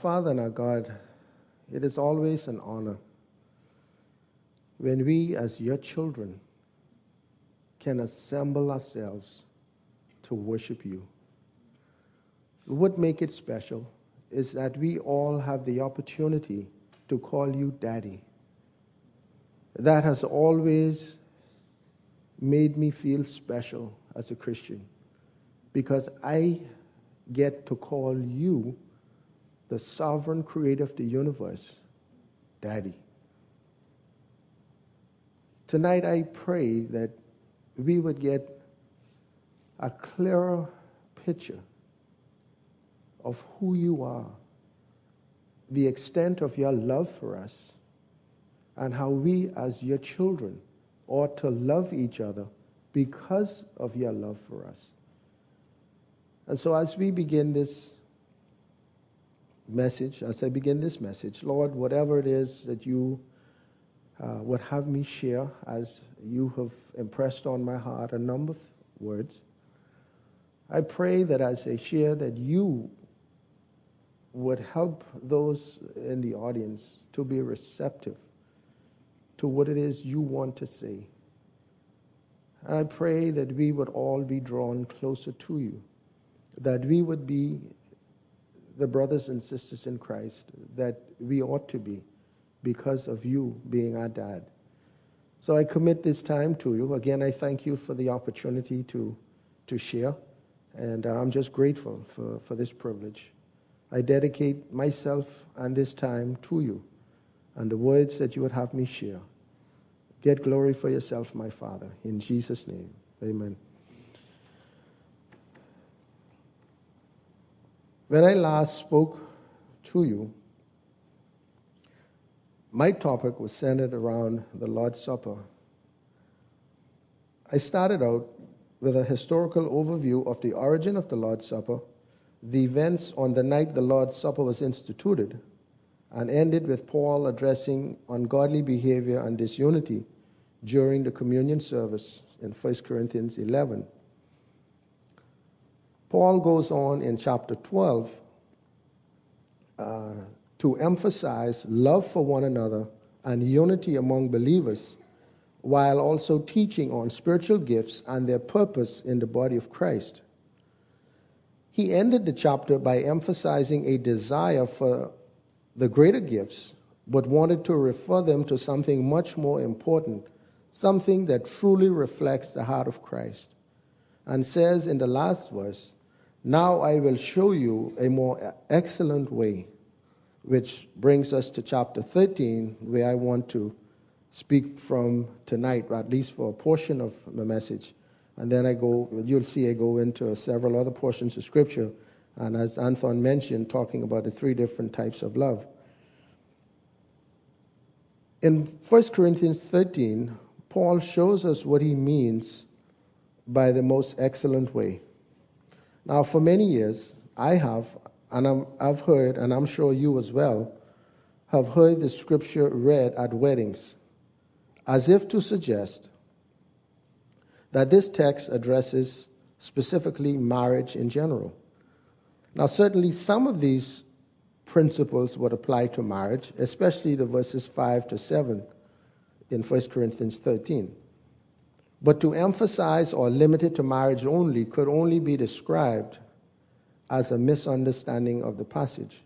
Father and our God, it is always an honor when we, as your children, can assemble ourselves to worship you. What make it special is that we all have the opportunity to call you daddy. That has always made me feel special as a Christian because I get to call you, the sovereign creator of the universe, daddy. Tonight, I pray that we would get a clearer picture of who you are, the extent of your love for us, and how we, as your children, ought to love each other because of your love for us. And so, as we begin this message, as I begin this message, Lord, whatever it is that you uh, would have me share as you have impressed on my heart a number of words. I pray that as I share that you would help those in the audience to be receptive to what it is you want to say. And I pray that we would all be drawn closer to you, that we would be the brothers and sisters in Christ that we ought to be because of you being our dad. So I commit this time to you. Again, I thank you for the opportunity to, to share, and I'm just grateful for, for this privilege. I dedicate myself and this time to you and the words that you would have me share. Get glory for yourself, my Father. In Jesus' name, amen. When I last spoke to you, my topic was centered around the Lord's Supper. I started out with a historical overview of the origin of the Lord's Supper, the events on the night the Lord's Supper was instituted, and ended with Paul addressing ungodly behavior and disunity during the communion service in 1 Corinthians 11. Paul goes on in chapter 12 uh, to emphasize love for one another and unity among believers while also teaching on spiritual gifts and their purpose in the body of Christ. He ended the chapter by emphasizing a desire for the greater gifts, but wanted to refer them to something much more important, something that truly reflects the heart of Christ. And says in the last verse, Now I will show you a more excellent way which brings us to chapter 13, where I want to speak from tonight, or at least for a portion of the message. And then I go, you'll see I go into several other portions of Scripture, and as Anthon mentioned, talking about the three different types of love. In 1 Corinthians 13, Paul shows us what he means by the most excellent way. Now, for many years, I have, and i have heard, and I'm sure you as well, have heard the scripture read at weddings, as if to suggest that this text addresses specifically marriage in general. Now, certainly some of these principles would apply to marriage, especially the verses 5 to 7 in 1 Corinthians 13. But to emphasize or limit it to marriage only could only be described as a misunderstanding of the passage.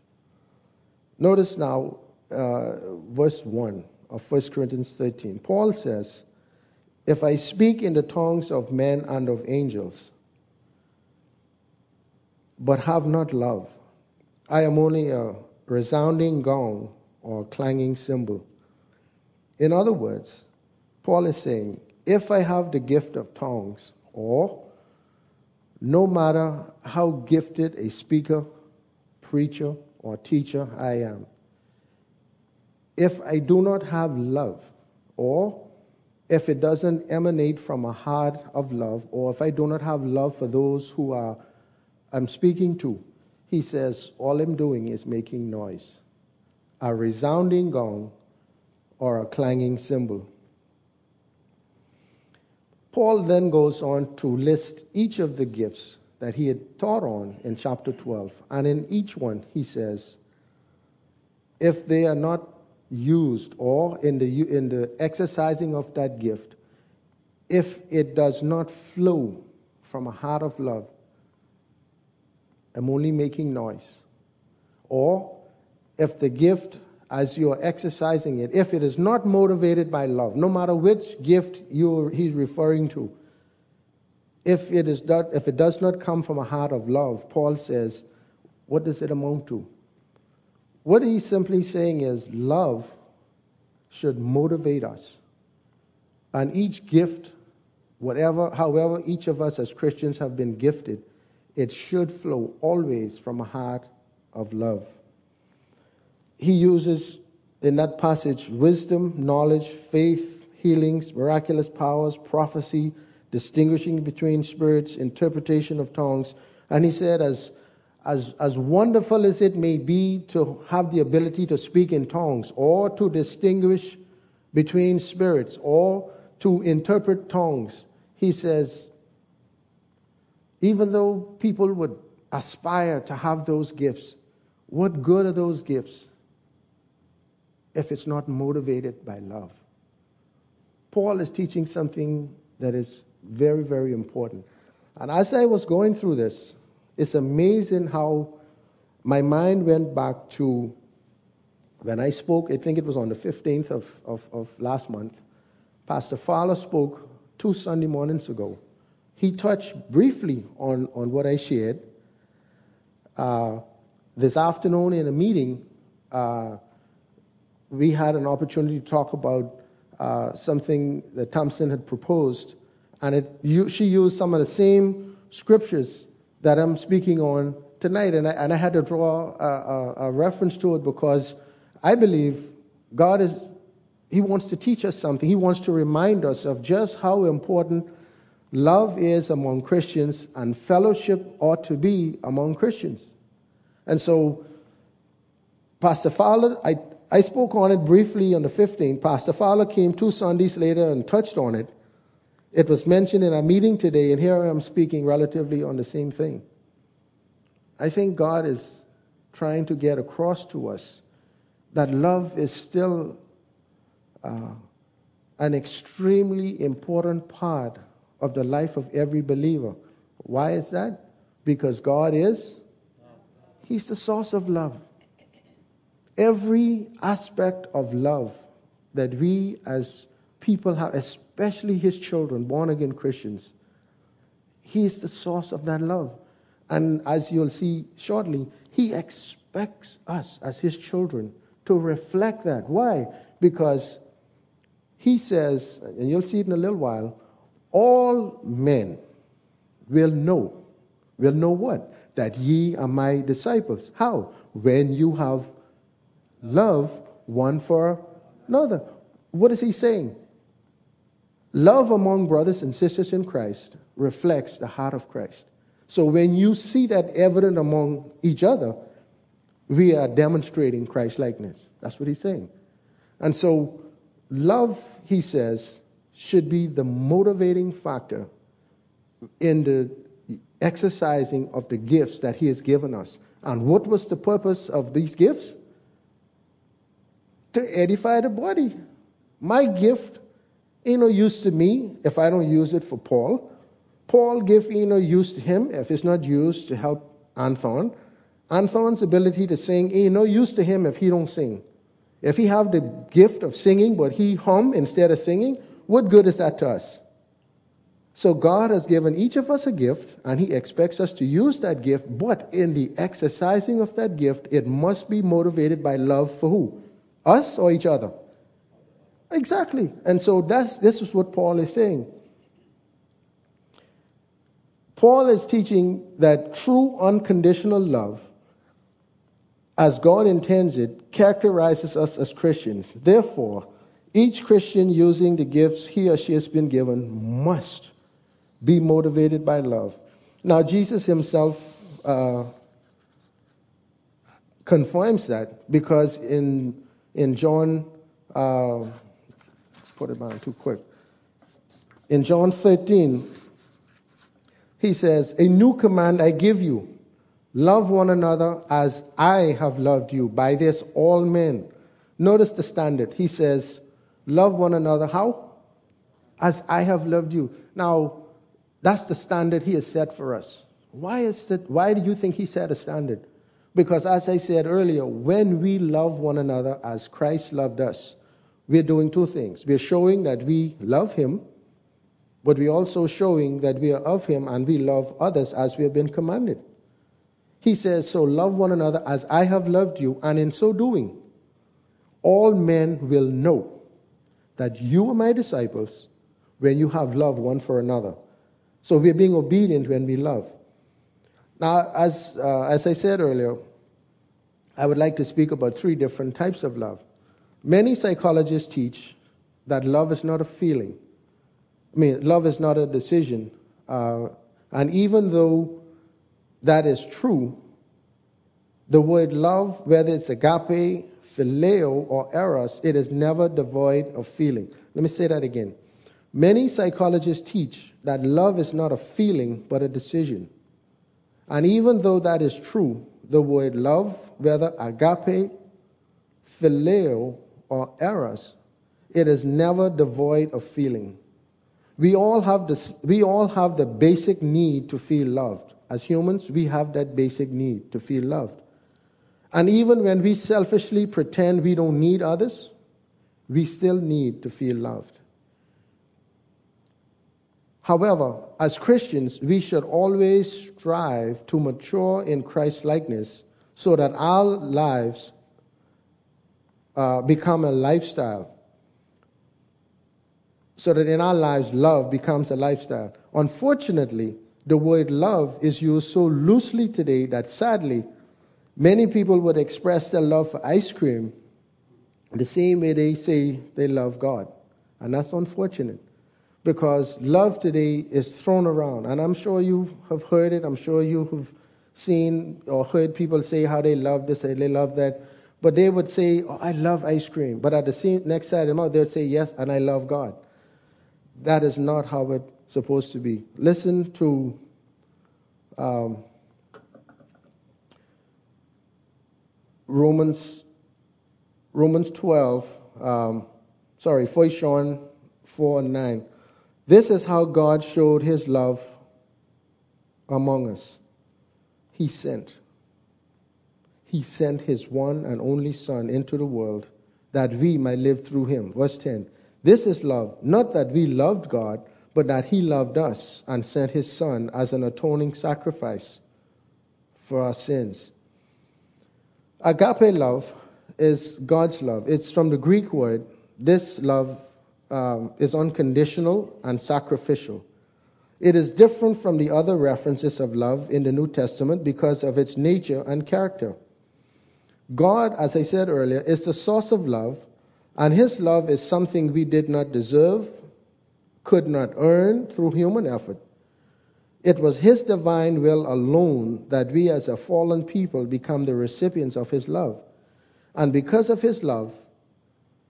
Notice now uh, verse 1 of 1 Corinthians 13. Paul says, If I speak in the tongues of men and of angels, but have not love, I am only a resounding gong or clanging cymbal. In other words, Paul is saying, if I have the gift of tongues, or no matter how gifted a speaker, preacher, or teacher I am, if I do not have love, or if it doesn't emanate from a heart of love, or if I do not have love for those who are I'm speaking to, he says, all I'm doing is making noise, a resounding gong or a clanging cymbal. Paul then goes on to list each of the gifts that he had taught on in chapter 12. And in each one, he says, if they are not used or in the, in the exercising of that gift, if it does not flow from a heart of love, I'm only making noise. Or if the gift, as you're exercising it, if it is not motivated by love, no matter which gift you he's referring to, if it, is not, if it does not come from a heart of love, Paul says, what does it amount to? What he's simply saying is love should motivate us. And each gift, whatever, however each of us as Christians have been gifted, it should flow always from a heart of love. He uses in that passage wisdom, knowledge, faith, healings, miraculous powers, prophecy, distinguishing between spirits, interpretation of tongues. And he said, as as, as wonderful as it may be to have the ability to speak in tongues or to distinguish between spirits or to interpret tongues, he says, even though people would aspire to have those gifts, what good are those gifts if it's not motivated by love? Paul is teaching something that is very, very important. And as I was going through this, it's amazing how my mind went back to when I spoke, I think it was on the 15th of, of, of last month. Pastor Fowler spoke two Sunday mornings ago. He touched briefly on, on what I shared. Uh, this afternoon in a meeting, uh, we had an opportunity to talk about uh, something that Thompson had proposed, and it, you, she used some of the same scriptures that I'm speaking on tonight. And I, and I had to draw a, a, a reference to it because I believe God is, He wants to teach us something. He wants to remind us of just how important love is among Christians and fellowship ought to be among Christians. And so, Pastor Fowler, I, I spoke on it briefly on the 15th. Pastor Fowler came two Sundays later and touched on it. It was mentioned in a meeting today, and here I am speaking relatively on the same thing. I think God is trying to get across to us that love is still uh, an extremely important part of the life of every believer. Why is that? Because God is, He's the source of love. Every aspect of love that we as people have, especially his children, born again Christians. He is the source of that love. And as you'll see shortly, he expects us as his children to reflect that. Why? Because he says, and you'll see it in a little while, all men will know. Will know what? That ye are my disciples. How? When you have love one for another. What is he saying? Love among brothers and sisters in Christ reflects the heart of Christ. So when you see that evident among each other, we are demonstrating Christ likeness. That's what he's saying. And so, love, he says, should be the motivating factor in the exercising of the gifts that he has given us. And what was the purpose of these gifts? To edify the body. My gift ain't no use to me if I don't use it for Paul. Paul give ain't no use to him if it's not used to help Anthon. Anthon's ability to sing ain't no use to him if he don't sing. If he have the gift of singing, but he hum instead of singing, what good is that to us? So God has given each of us a gift, and He expects us to use that gift, but in the exercising of that gift, it must be motivated by love for who? Us or each other? Exactly. And so that's, this is what Paul is saying. Paul is teaching that true unconditional love, as God intends it, characterizes us as Christians. Therefore, each Christian using the gifts he or she has been given must be motivated by love. Now, Jesus himself uh, confirms that because in, in John uh, put it on too quick. In John 13, he says, A new command I give you Love one another as I have loved you. By this, all men. Notice the standard. He says, Love one another. How? As I have loved you. Now, that's the standard he has set for us. Why, is that, why do you think he set a standard? Because, as I said earlier, when we love one another as Christ loved us, we're doing two things. We're showing that we love him, but we're also showing that we are of him and we love others as we have been commanded. He says, So love one another as I have loved you, and in so doing, all men will know that you are my disciples when you have love one for another. So we're being obedient when we love. Now, as, uh, as I said earlier, I would like to speak about three different types of love. Many psychologists teach that love is not a feeling. I mean, love is not a decision. Uh, and even though that is true, the word love, whether it's agape, phileo, or eros, it is never devoid of feeling. Let me say that again. Many psychologists teach that love is not a feeling, but a decision. And even though that is true, the word love, whether agape, phileo, or eros, it is never devoid of feeling. We all have this, we all have the basic need to feel loved. As humans, we have that basic need to feel loved. And even when we selfishly pretend we don't need others, we still need to feel loved. However, as Christians, we should always strive to mature in Christ's likeness so that our lives uh, become a lifestyle. So that in our lives, love becomes a lifestyle. Unfortunately, the word love is used so loosely today that sadly, many people would express their love for ice cream the same way they say they love God. And that's unfortunate because love today is thrown around. And I'm sure you have heard it, I'm sure you have seen or heard people say how they love this, they love that. But they would say, oh, I love ice cream. But at the same, next side of the mouth, they would say, Yes, and I love God. That is not how it's supposed to be. Listen to um, Romans, Romans 12, um, sorry, 1 John 4 and 9. This is how God showed his love among us. He sent he sent his one and only Son into the world that we might live through him. Verse 10 This is love, not that we loved God, but that he loved us and sent his Son as an atoning sacrifice for our sins. Agape love is God's love. It's from the Greek word. This love um, is unconditional and sacrificial. It is different from the other references of love in the New Testament because of its nature and character. God, as I said earlier, is the source of love, and His love is something we did not deserve, could not earn through human effort. It was His divine will alone that we as a fallen people become the recipients of His love. And because of His love,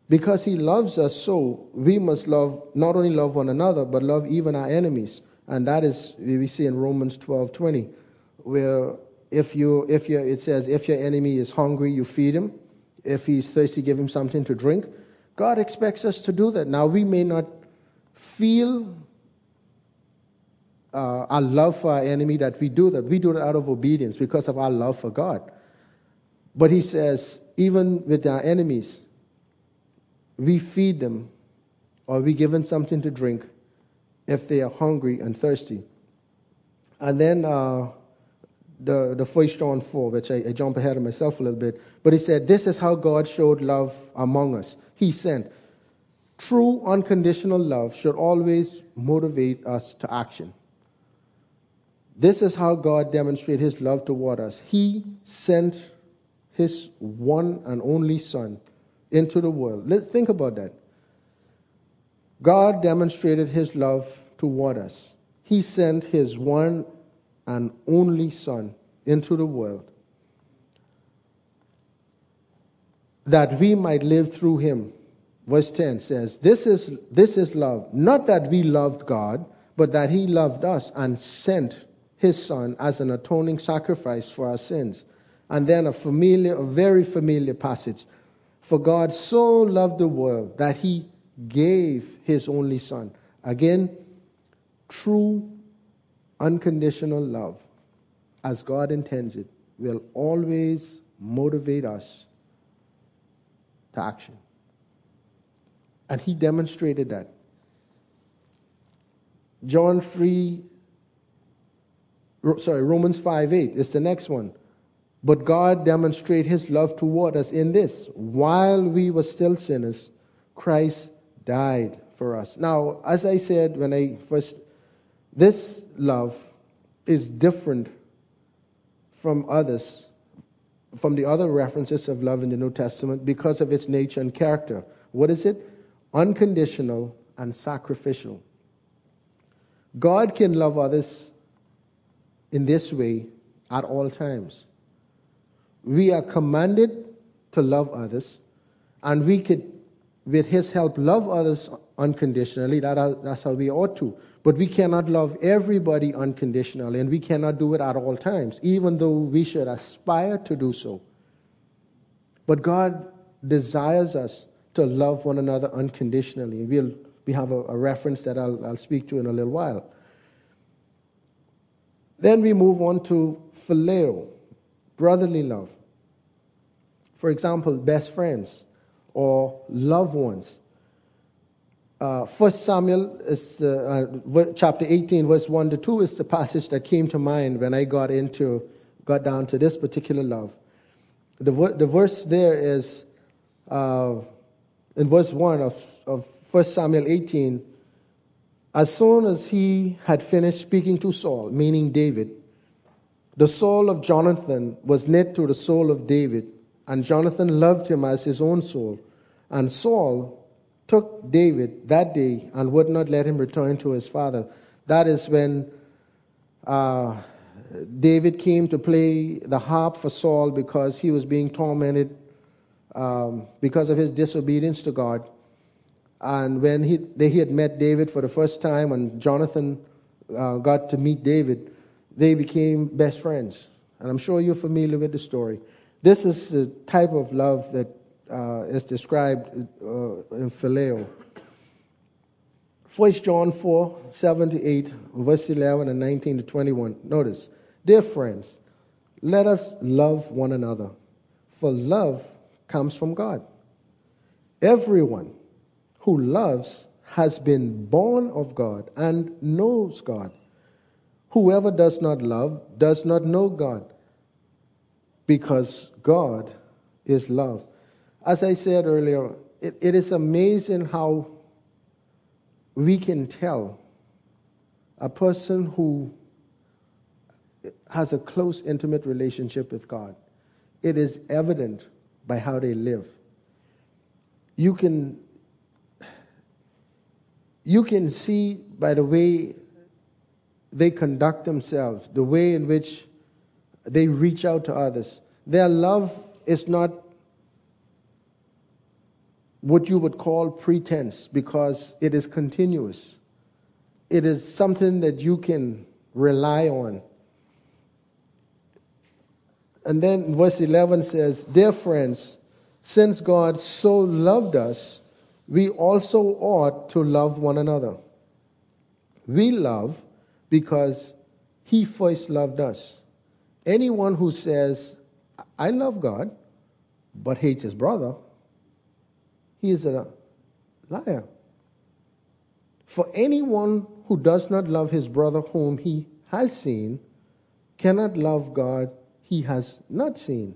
because He loves us so, we must love, not only love one another, but love even our enemies. And that is, we see in Romans 12 20, where if you, if you, it says, if your enemy is hungry, you feed him. If he's thirsty, give him something to drink. God expects us to do that. Now, we may not feel uh, our love for our enemy that we do that. We do it out of obedience because of our love for God. But he says, even with our enemies, we feed them or we give them something to drink if they are hungry and thirsty. And then uh, the, the first John 4, which I, I jump ahead of myself a little bit, but he said, This is how God showed love among us. He sent. True unconditional love should always motivate us to action. This is how God demonstrated his love toward us. He sent his one and only Son into the world. Let's think about that. God demonstrated his love toward us. He sent his one and only Son into the world that we might live through him. Verse 10 says, This is, this is love, not that we loved God, but that he loved us and sent his son as an atoning sacrifice for our sins. And then a familiar, a very familiar passage. For God so loved the world that he gave his only son. Again, true unconditional love, as God intends it, will always motivate us to action. And he demonstrated that. John 3, sorry, Romans 5 8 is the next one. But God demonstrated his love toward us in this while we were still sinners, Christ died for us. Now, as I said when I first, this love is different from others, from the other references of love in the New Testament because of its nature and character. What is it? Unconditional and sacrificial. God can love others in this way at all times. We are commanded to love others, and we could, with His help, love others unconditionally. That, uh, that's how we ought to. But we cannot love everybody unconditionally, and we cannot do it at all times, even though we should aspire to do so. But God desires us to love one another unconditionally. We'll we have a, a reference that I'll, I'll speak to in a little while. Then we move on to phileo, brotherly love. For example, best friends or loved ones. Uh, 1 Samuel is, uh, uh, chapter 18, verse 1 to 2 is the passage that came to mind when I got into, got down to this particular love. The, the verse there is uh, in verse 1 of, of 1 Samuel 18, as soon as he had finished speaking to Saul, meaning David, the soul of Jonathan was knit to the soul of David, and Jonathan loved him as his own soul. And Saul took David that day and would not let him return to his father. That is when uh, David came to play the harp for Saul because he was being tormented um, because of his disobedience to God. And when he, they, he had met David for the first time, and Jonathan uh, got to meet David, they became best friends. And I'm sure you're familiar with the story. This is the type of love that uh, is described uh, in Phileo. 1 John 4 7 to 8, verse 11 and 19 to 21. Notice, dear friends, let us love one another, for love comes from God. Everyone who loves has been born of God and knows God. Whoever does not love does not know God, because God is love. As I said earlier, it, it is amazing how we can tell a person who has a close, intimate relationship with God. It is evident by how they live. You can you can see by the way they conduct themselves, the way in which they reach out to others. Their love is not what you would call pretense because it is continuous. It is something that you can rely on. And then verse 11 says, Dear friends, since God so loved us, we also ought to love one another. We love because He first loved us. Anyone who says, I love God, but hates his brother, he is a liar. For anyone who does not love his brother whom he has seen cannot love God he has not seen.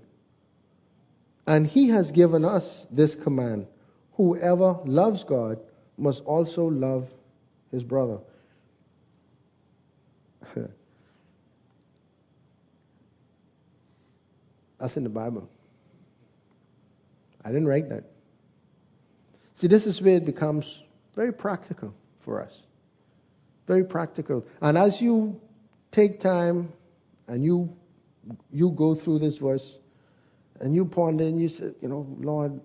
And he has given us this command whoever loves God must also love his brother. That's in the Bible. I didn't write that. See, this is where it becomes very practical for us. Very practical. And as you take time and you you go through this verse and you ponder and you say, you know, Lord,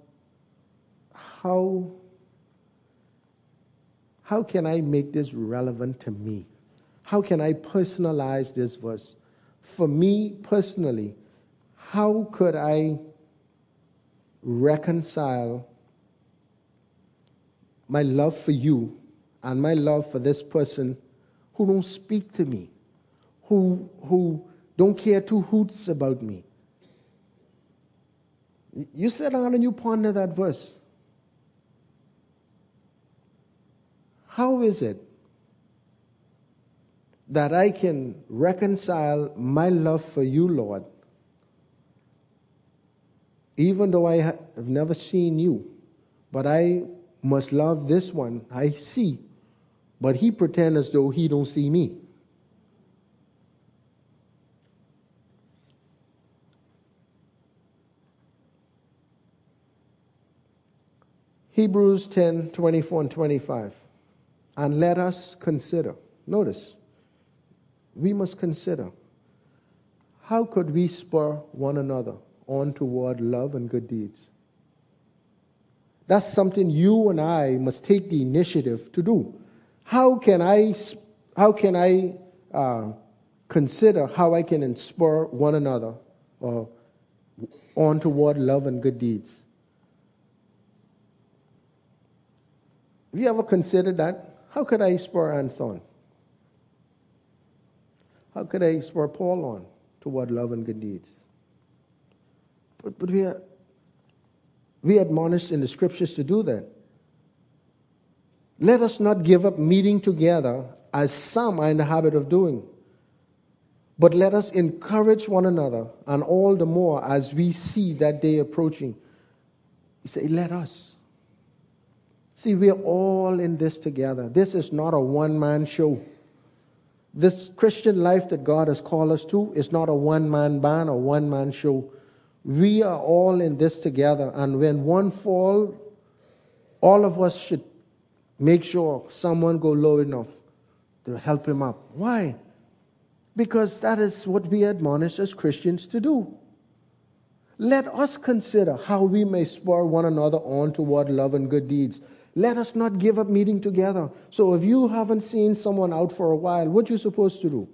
how, how can I make this relevant to me? How can I personalize this verse? For me personally, how could I reconcile my love for you and my love for this person who don't speak to me, who, who don't care two hoots about me? You sit down and you ponder that verse. How is it that I can reconcile my love for you, Lord, even though I have never seen you, but I must love this one I see, but he pretend as though he don't see me. Hebrews 10 24 and 25. And let us consider. Notice, we must consider how could we spur one another on toward love and good deeds? That's something you and I must take the initiative to do. How can I, how can I uh, consider how I can inspire one another uh, on toward love and good deeds? Have you ever considered that? How could I spur Anthon? How could I spur Paul on toward love and good deeds? But, but we, are, we admonished in the scriptures to do that. Let us not give up meeting together as some are in the habit of doing, but let us encourage one another, and all the more as we see that day approaching. He said, Let us. See, we're all in this together. This is not a one man show. This Christian life that God has called us to is not a one man band or one man show. We are all in this together, and when one fall, all of us should make sure someone go low enough to help him up. Why? Because that is what we admonish as Christians to do. Let us consider how we may spur one another on toward love and good deeds. Let us not give up meeting together. So if you haven't seen someone out for a while, what you supposed to do?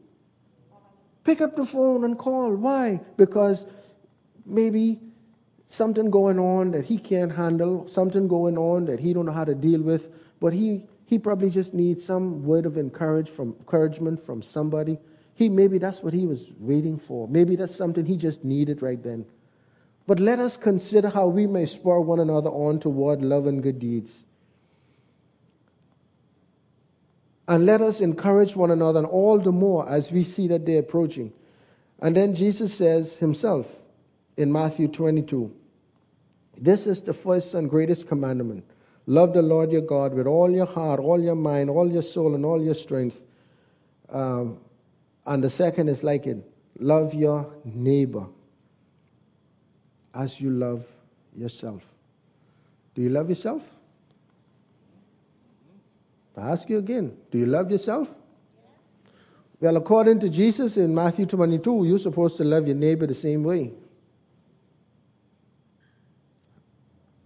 Pick up the phone and call. Why? Because maybe something going on that he can't handle, something going on that he don't know how to deal with, but he, he probably just needs some word of encourage from, encouragement from somebody. He maybe that's what he was waiting for. Maybe that's something he just needed right then. But let us consider how we may spur one another on toward love and good deeds. And let us encourage one another, and all the more as we see that day approaching. And then Jesus says himself, in Matthew 22. This is the first and greatest commandment. Love the Lord your God with all your heart, all your mind, all your soul, and all your strength. Um, and the second is like it love your neighbor as you love yourself. Do you love yourself? I ask you again do you love yourself? Well, according to Jesus in Matthew 22, you're supposed to love your neighbor the same way.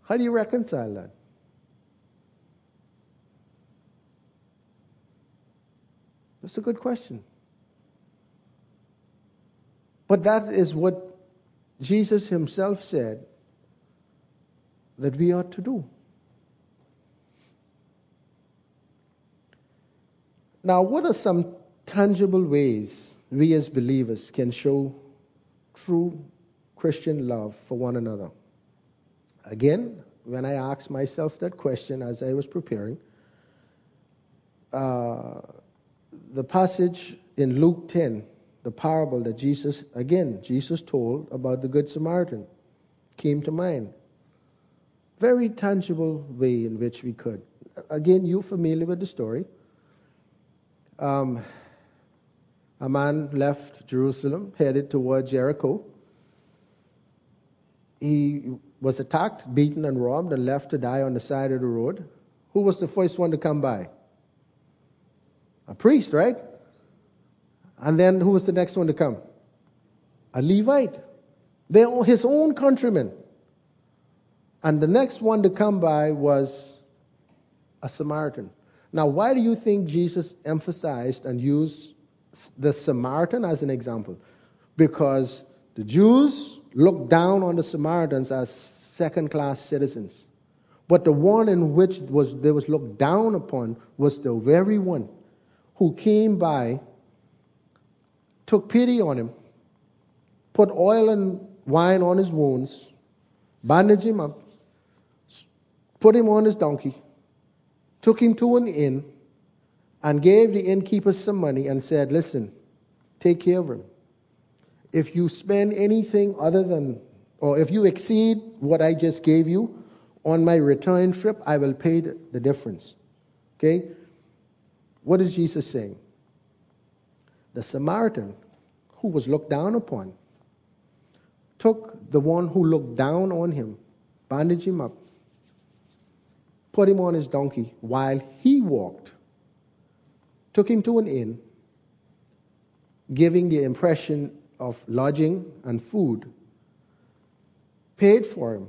How do you reconcile that? That's a good question. But that is what Jesus himself said that we ought to do. Now, what are some tangible ways we as believers can show true Christian love for one another? Again, when I asked myself that question as I was preparing, uh, the passage in Luke 10, the parable that Jesus, again, Jesus told about the Good Samaritan, came to mind. Very tangible way in which we could. Again, you're familiar with the story. Um, a man left Jerusalem, headed toward Jericho. He was attacked, beaten, and robbed, and left to die on the side of the road. Who was the first one to come by? A priest, right? And then who was the next one to come? A Levite. They're his own countrymen. And the next one to come by was a Samaritan. Now, why do you think Jesus emphasized and used the Samaritan as an example because the Jews looked down on the Samaritans as second class citizens. But the one in which was, they was looked down upon was the very one who came by, took pity on him, put oil and wine on his wounds, bandaged him up, put him on his donkey, took him to an inn, and gave the innkeeper some money and said, Listen, take care of him. If you spend anything other than, or if you exceed what I just gave you on my return trip, I will pay the difference. Okay? What is Jesus saying? The Samaritan, who was looked down upon, took the one who looked down on him, bandaged him up, put him on his donkey while he walked, took him to an inn, giving the impression of lodging and food, paid for him,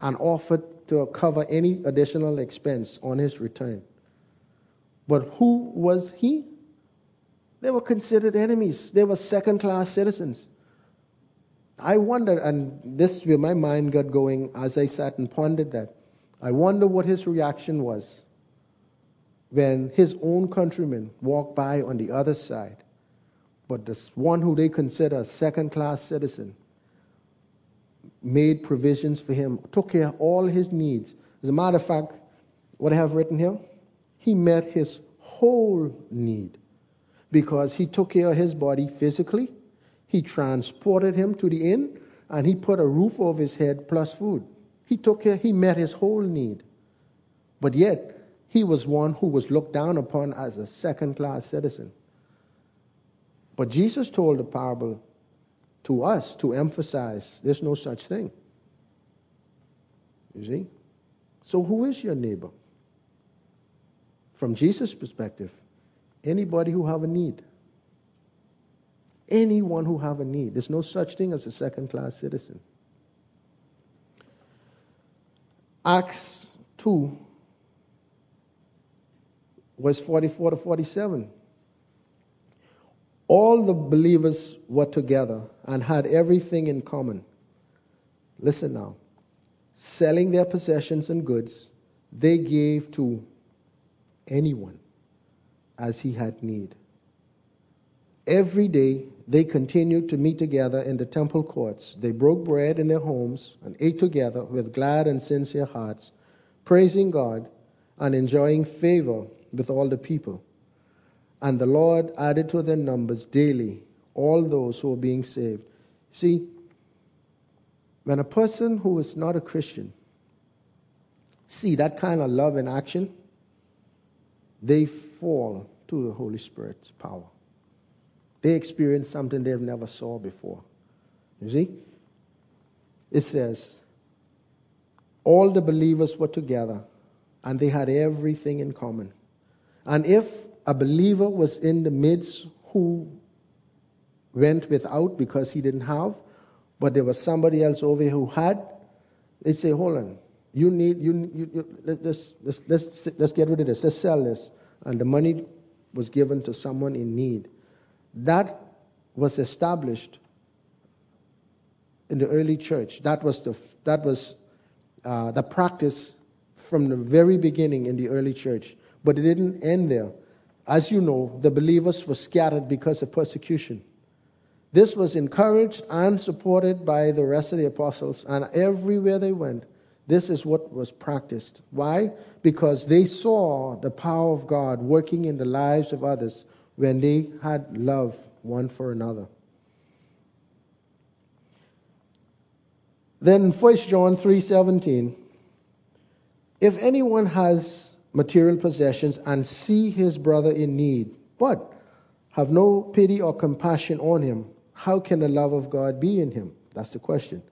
and offered to cover any additional expense on his return. But who was he? They were considered enemies. They were second class citizens. I wonder, and this is where my mind got going as I sat and pondered that. I wonder what his reaction was when his own countrymen walked by on the other side. But this one who they consider a second class citizen made provisions for him, took care of all his needs. As a matter of fact, what I have written here, he met his whole need because he took care of his body physically, he transported him to the inn, and he put a roof over his head plus food. He took care, he met his whole need. But yet, he was one who was looked down upon as a second class citizen. But Jesus told the parable to us to emphasize there's no such thing. You see? So, who is your neighbor? From Jesus' perspective, anybody who have a need. Anyone who have a need. There's no such thing as a second class citizen. Acts 2, verse 44 to 47. All the believers were together and had everything in common. Listen now. Selling their possessions and goods, they gave to anyone as he had need. Every day they continued to meet together in the temple courts. They broke bread in their homes and ate together with glad and sincere hearts, praising God and enjoying favor with all the people. And the Lord added to their numbers daily all those who were being saved. See, when a person who is not a Christian see that kind of love in action, they fall to the Holy Spirit's power. They experience something they've never saw before. You see? It says, all the believers were together and they had everything in common. And if a believer was in the midst who went without because he didn't have, but there was somebody else over here who had, they say, hold on, you need, you, you, you let's, let's, let's, let's get rid of this, let's sell this. And the money was given to someone in need. That was established in the early church. That was the, that was, uh, the practice from the very beginning in the early church. But it didn't end there. As you know, the believers were scattered because of persecution. This was encouraged and supported by the rest of the apostles, and everywhere they went, this is what was practiced. Why? Because they saw the power of God working in the lives of others when they had love one for another. Then 1 John 3:17 If anyone has material possessions and see his brother in need, but have no pity or compassion on him, how can the love of God be in him? That's the question.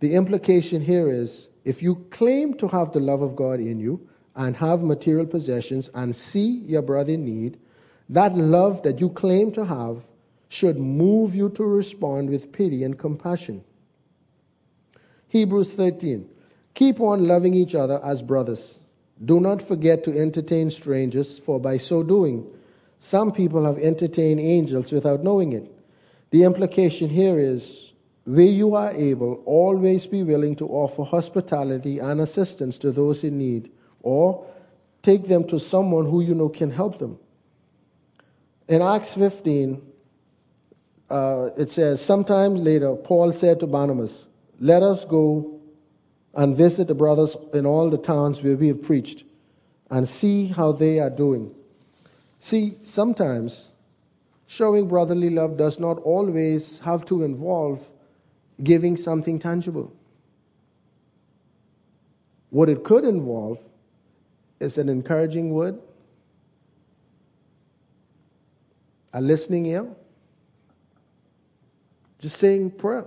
The implication here is if you claim to have the love of God in you and have material possessions and see your brother in need, that love that you claim to have should move you to respond with pity and compassion. Hebrews 13. Keep on loving each other as brothers. Do not forget to entertain strangers, for by so doing, Some people have entertained angels without knowing it. The implication here is where you are able, always be willing to offer hospitality and assistance to those in need, or take them to someone who you know can help them. In Acts 15, uh, it says, Sometime later, Paul said to Barnabas, Let us go and visit the brothers in all the towns where we have preached and see how they are doing. See, sometimes showing brotherly love does not always have to involve giving something tangible. What it could involve is an encouraging word, a listening ear, just saying prayer.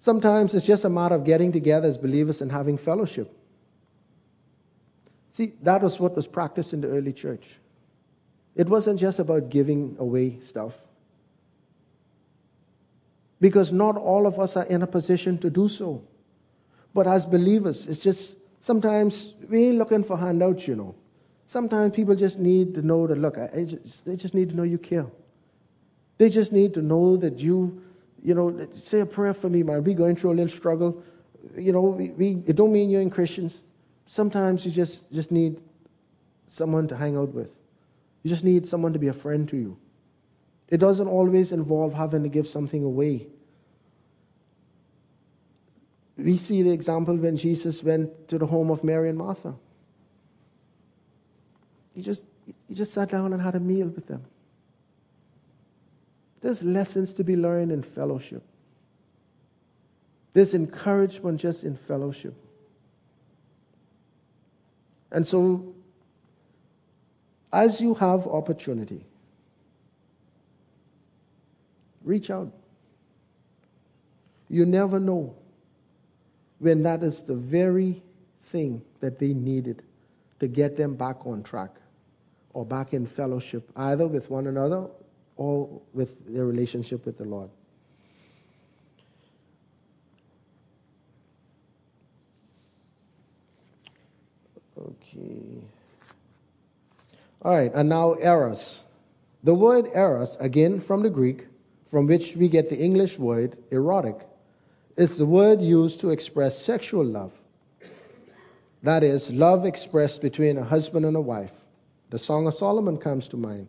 Sometimes it's just a matter of getting together as believers and having fellowship. See, that was what was practiced in the early church. It wasn't just about giving away stuff. Because not all of us are in a position to do so. But as believers, it's just sometimes we ain't looking for handouts, you know. Sometimes people just need to know that, look, I just, they just need to know you care. They just need to know that you, you know, say a prayer for me, man. We going through a little struggle. You know, we, we, it don't mean you're in Christians. Sometimes you just, just need someone to hang out with. You just need someone to be a friend to you. It doesn't always involve having to give something away. We see the example when Jesus went to the home of Mary and Martha. He just, he just sat down and had a meal with them. There's lessons to be learned in fellowship. There's encouragement just in fellowship. And so as you have opportunity, reach out. You never know when that is the very thing that they needed to get them back on track or back in fellowship, either with one another or with their relationship with the Lord. Okay. All right, and now eros. The word eros, again from the Greek, from which we get the English word erotic, is the word used to express sexual love. That is, love expressed between a husband and a wife. The Song of Solomon comes to mind.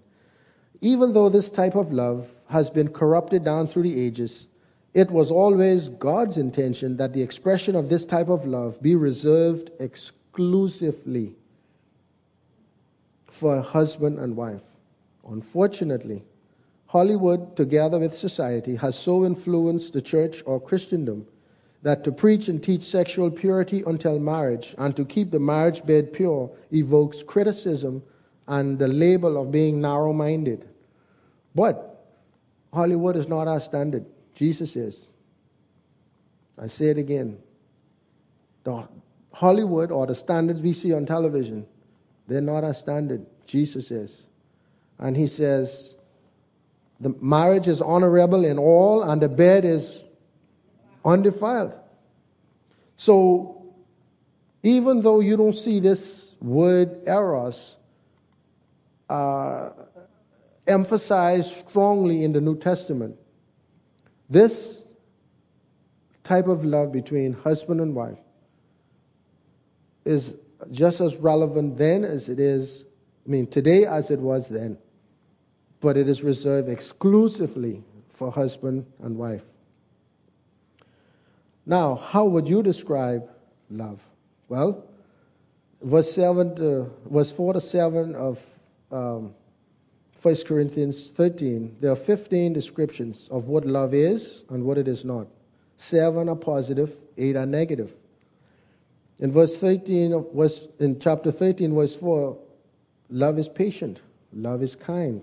Even though this type of love has been corrupted down through the ages, it was always God's intention that the expression of this type of love be reserved exclusively for husband and wife. Unfortunately, Hollywood, together with society, has so influenced the church or Christendom that to preach and teach sexual purity until marriage and to keep the marriage bed pure evokes criticism and the label of being narrow minded. But Hollywood is not our standard, Jesus is. I say it again. The Hollywood or the standards we see on television they're not our standard. Jesus is. And he says, the marriage is honorable in all, and the bed is undefiled. So, even though you don't see this word eros uh, emphasized strongly in the New Testament, this type of love between husband and wife is just as relevant then as it is, I mean, today as it was then. But it is reserved exclusively for husband and wife. Now, how would you describe love? Well, verse 7 to, verse 4 to 7 of um, 1 Corinthians 13, there are 15 descriptions of what love is and what it is not. Seven are positive, eight are negative. In verse 13 of verse, in chapter 13, verse 4, love is patient, love is kind.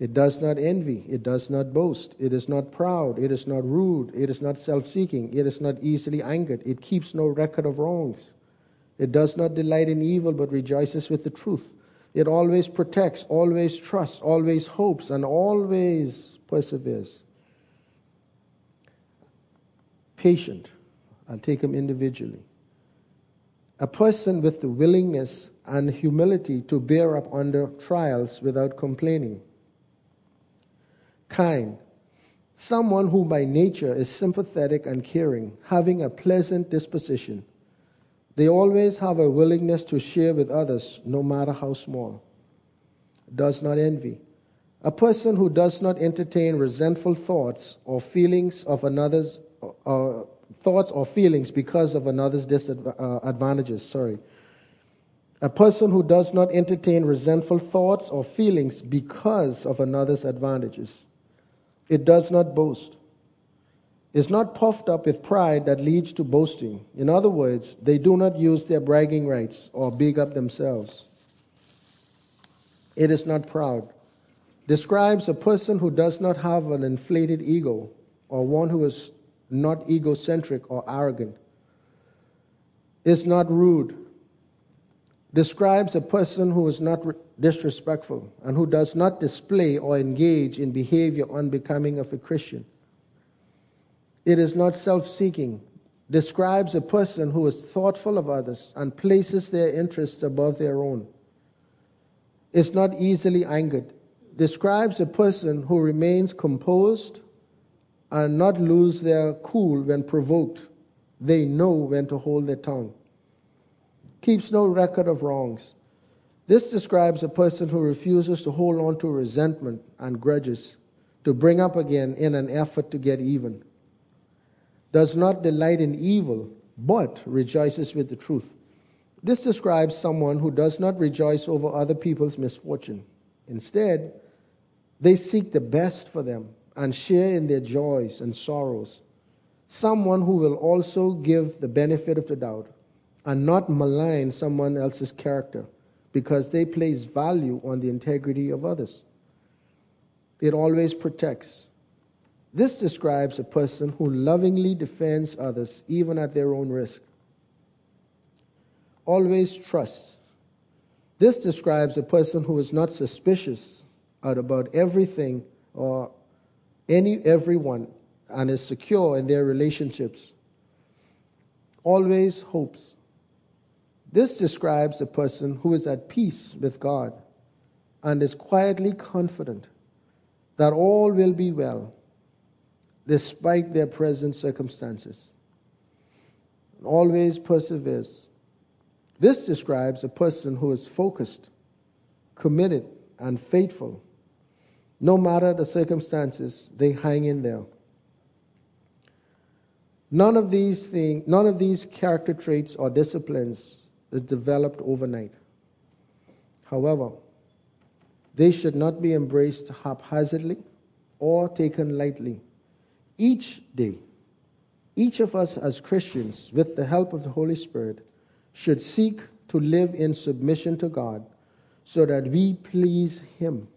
It does not envy, it does not boast, it is not proud, it is not rude, it is not self seeking, it is not easily angered, it keeps no record of wrongs. It does not delight in evil, but rejoices with the truth. It always protects, always trusts, always hopes, and always perseveres. Patient. I'll take them individually a person with the willingness and humility to bear up under trials without complaining. Kind, someone who by nature is sympathetic and caring, having a pleasant disposition. They always have a willingness to share with others, no matter how small. Does not envy. A person who does not entertain resentful thoughts or feelings of another's uh, thoughts or feelings because of another's disadvantages. Uh, sorry. A person who does not entertain resentful thoughts or feelings because of another's advantages. It does not boast. Is not puffed up with pride that leads to boasting. In other words, they do not use their bragging rights or big up themselves. It is not proud. Describes a person who does not have an inflated ego or one who is not egocentric or arrogant. Is not rude. Describes a person who is not disrespectful and who does not display or engage in behavior unbecoming of a Christian. It is not self seeking. Describes a person who is thoughtful of others and places their interests above their own. Is not easily angered. Describes a person who remains composed and not lose their cool when provoked. They know when to hold their tongue. Keeps no record of wrongs. This describes a person who refuses to hold on to resentment and grudges to bring up again in an effort to get even. Does not delight in evil, but rejoices with the truth. This describes someone who does not rejoice over other people's misfortune. Instead, they seek the best for them and share in their joys and sorrows. Someone who will also give the benefit of the doubt and not malign someone else's character because they place value on the integrity of others. It always protects. This describes a person who lovingly defends others even at their own risk. Always trusts. This describes a person who is not suspicious about everything or any everyone and is secure in their relationships. Always hopes. This describes a person who is at peace with God and is quietly confident that all will be well despite their present circumstances. Always perseveres. This describes a person who is focused, committed, and faithful no matter the circumstances, they hang in there. None of these things, none of these character traits or disciplines is developed overnight. However, they should not be embraced haphazardly or taken lightly. Each day, each of us as Christians, with the help of the Holy Spirit, should seek to live in submission to God so that we please Him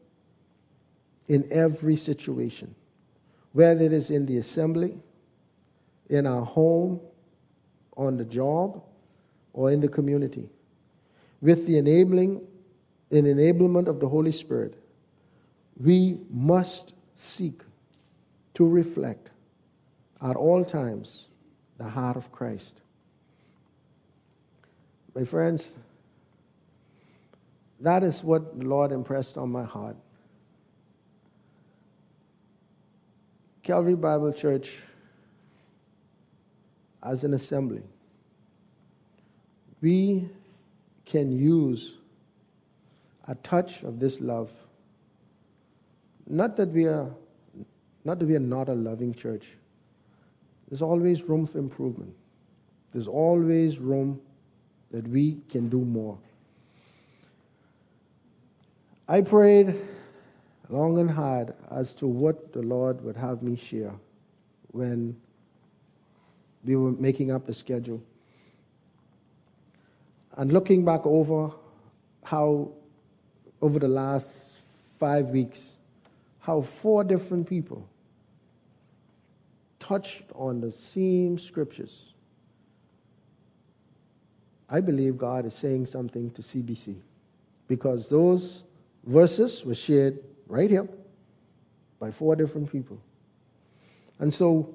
in every situation, whether it is in the assembly, in our home, on the job, or in the community. With the enabling and enablement of the Holy Spirit, we must seek to reflect at all times the heart of Christ. My friends, that is what the Lord impressed on my heart Calvary Bible Church as an assembly, we can use a touch of this love. Not that we are not that we are not a loving church. There's always room for improvement. There's always room that we can do more. I prayed long and hard as to what the Lord would have me share when we were making up the schedule. And looking back over how, over the last five weeks, how four different people touched on the same scriptures. I believe God is saying something to CBC because those verses were shared right here by four different people. And so,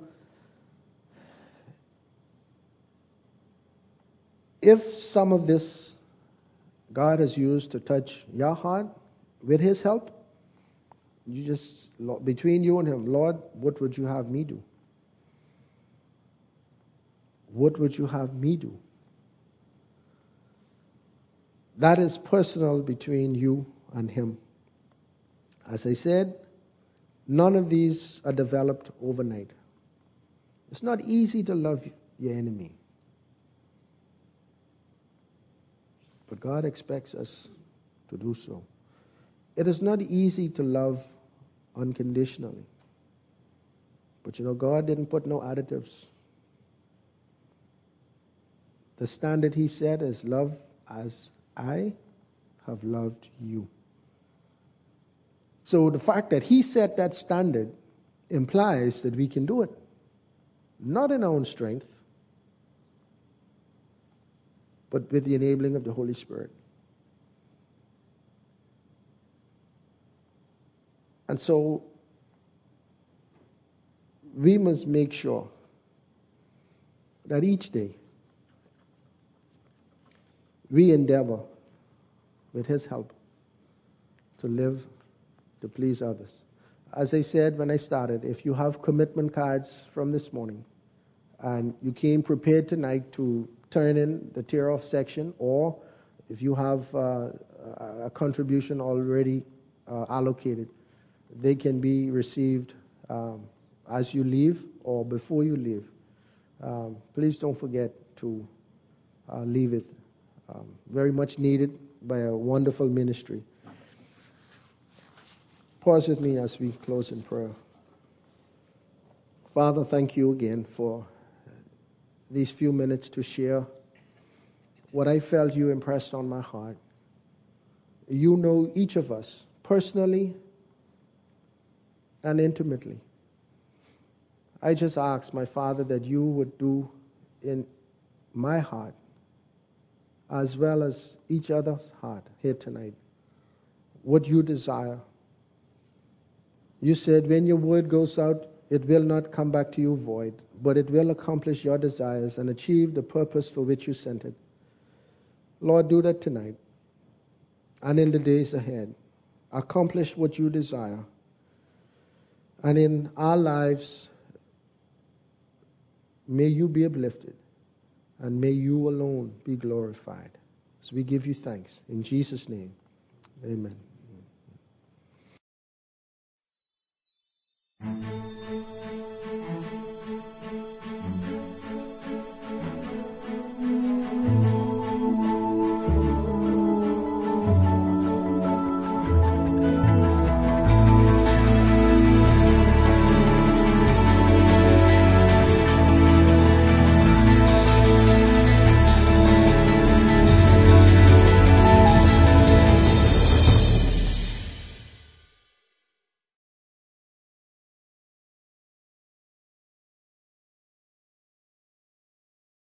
if some of this God has used to touch your heart with His help, you just, between you and Him, Lord, what would you have me do? What would you have me do? That is personal between you and Him. As I said, none of these are developed overnight. It's not easy to love your enemy. But God expects us to do so. It is not easy to love unconditionally. But you know, God didn't put no additives. The standard He said is love as I have loved you. So the fact that He set that standard implies that we can do it. Not in our own strength, but with the enabling of the Holy Spirit. And so we must make sure that each day we endeavor, with His help, to live to please others. As I said when I started, if you have commitment cards from this morning and you came prepared tonight to turn in the tear off section, or if you have uh, a contribution already uh, allocated, they can be received um, as you leave or before you leave. Um, please don't forget to uh, leave it. Um, very much needed by a wonderful ministry. Pause with me as we close in prayer. Father, thank you again for these few minutes to share what I felt you impressed on my heart. You know each of us personally and intimately. I just ask my Father that you would do in my heart as well as each other's heart here tonight what you desire. You said, when your word goes out, it will not come back to you void, but it will accomplish your desires and achieve the purpose for which you sent it. Lord, do that tonight and in the days ahead. Accomplish what you desire. And in our lives, may you be uplifted and may you alone be glorified. So we give you thanks. In Jesus' name, amen.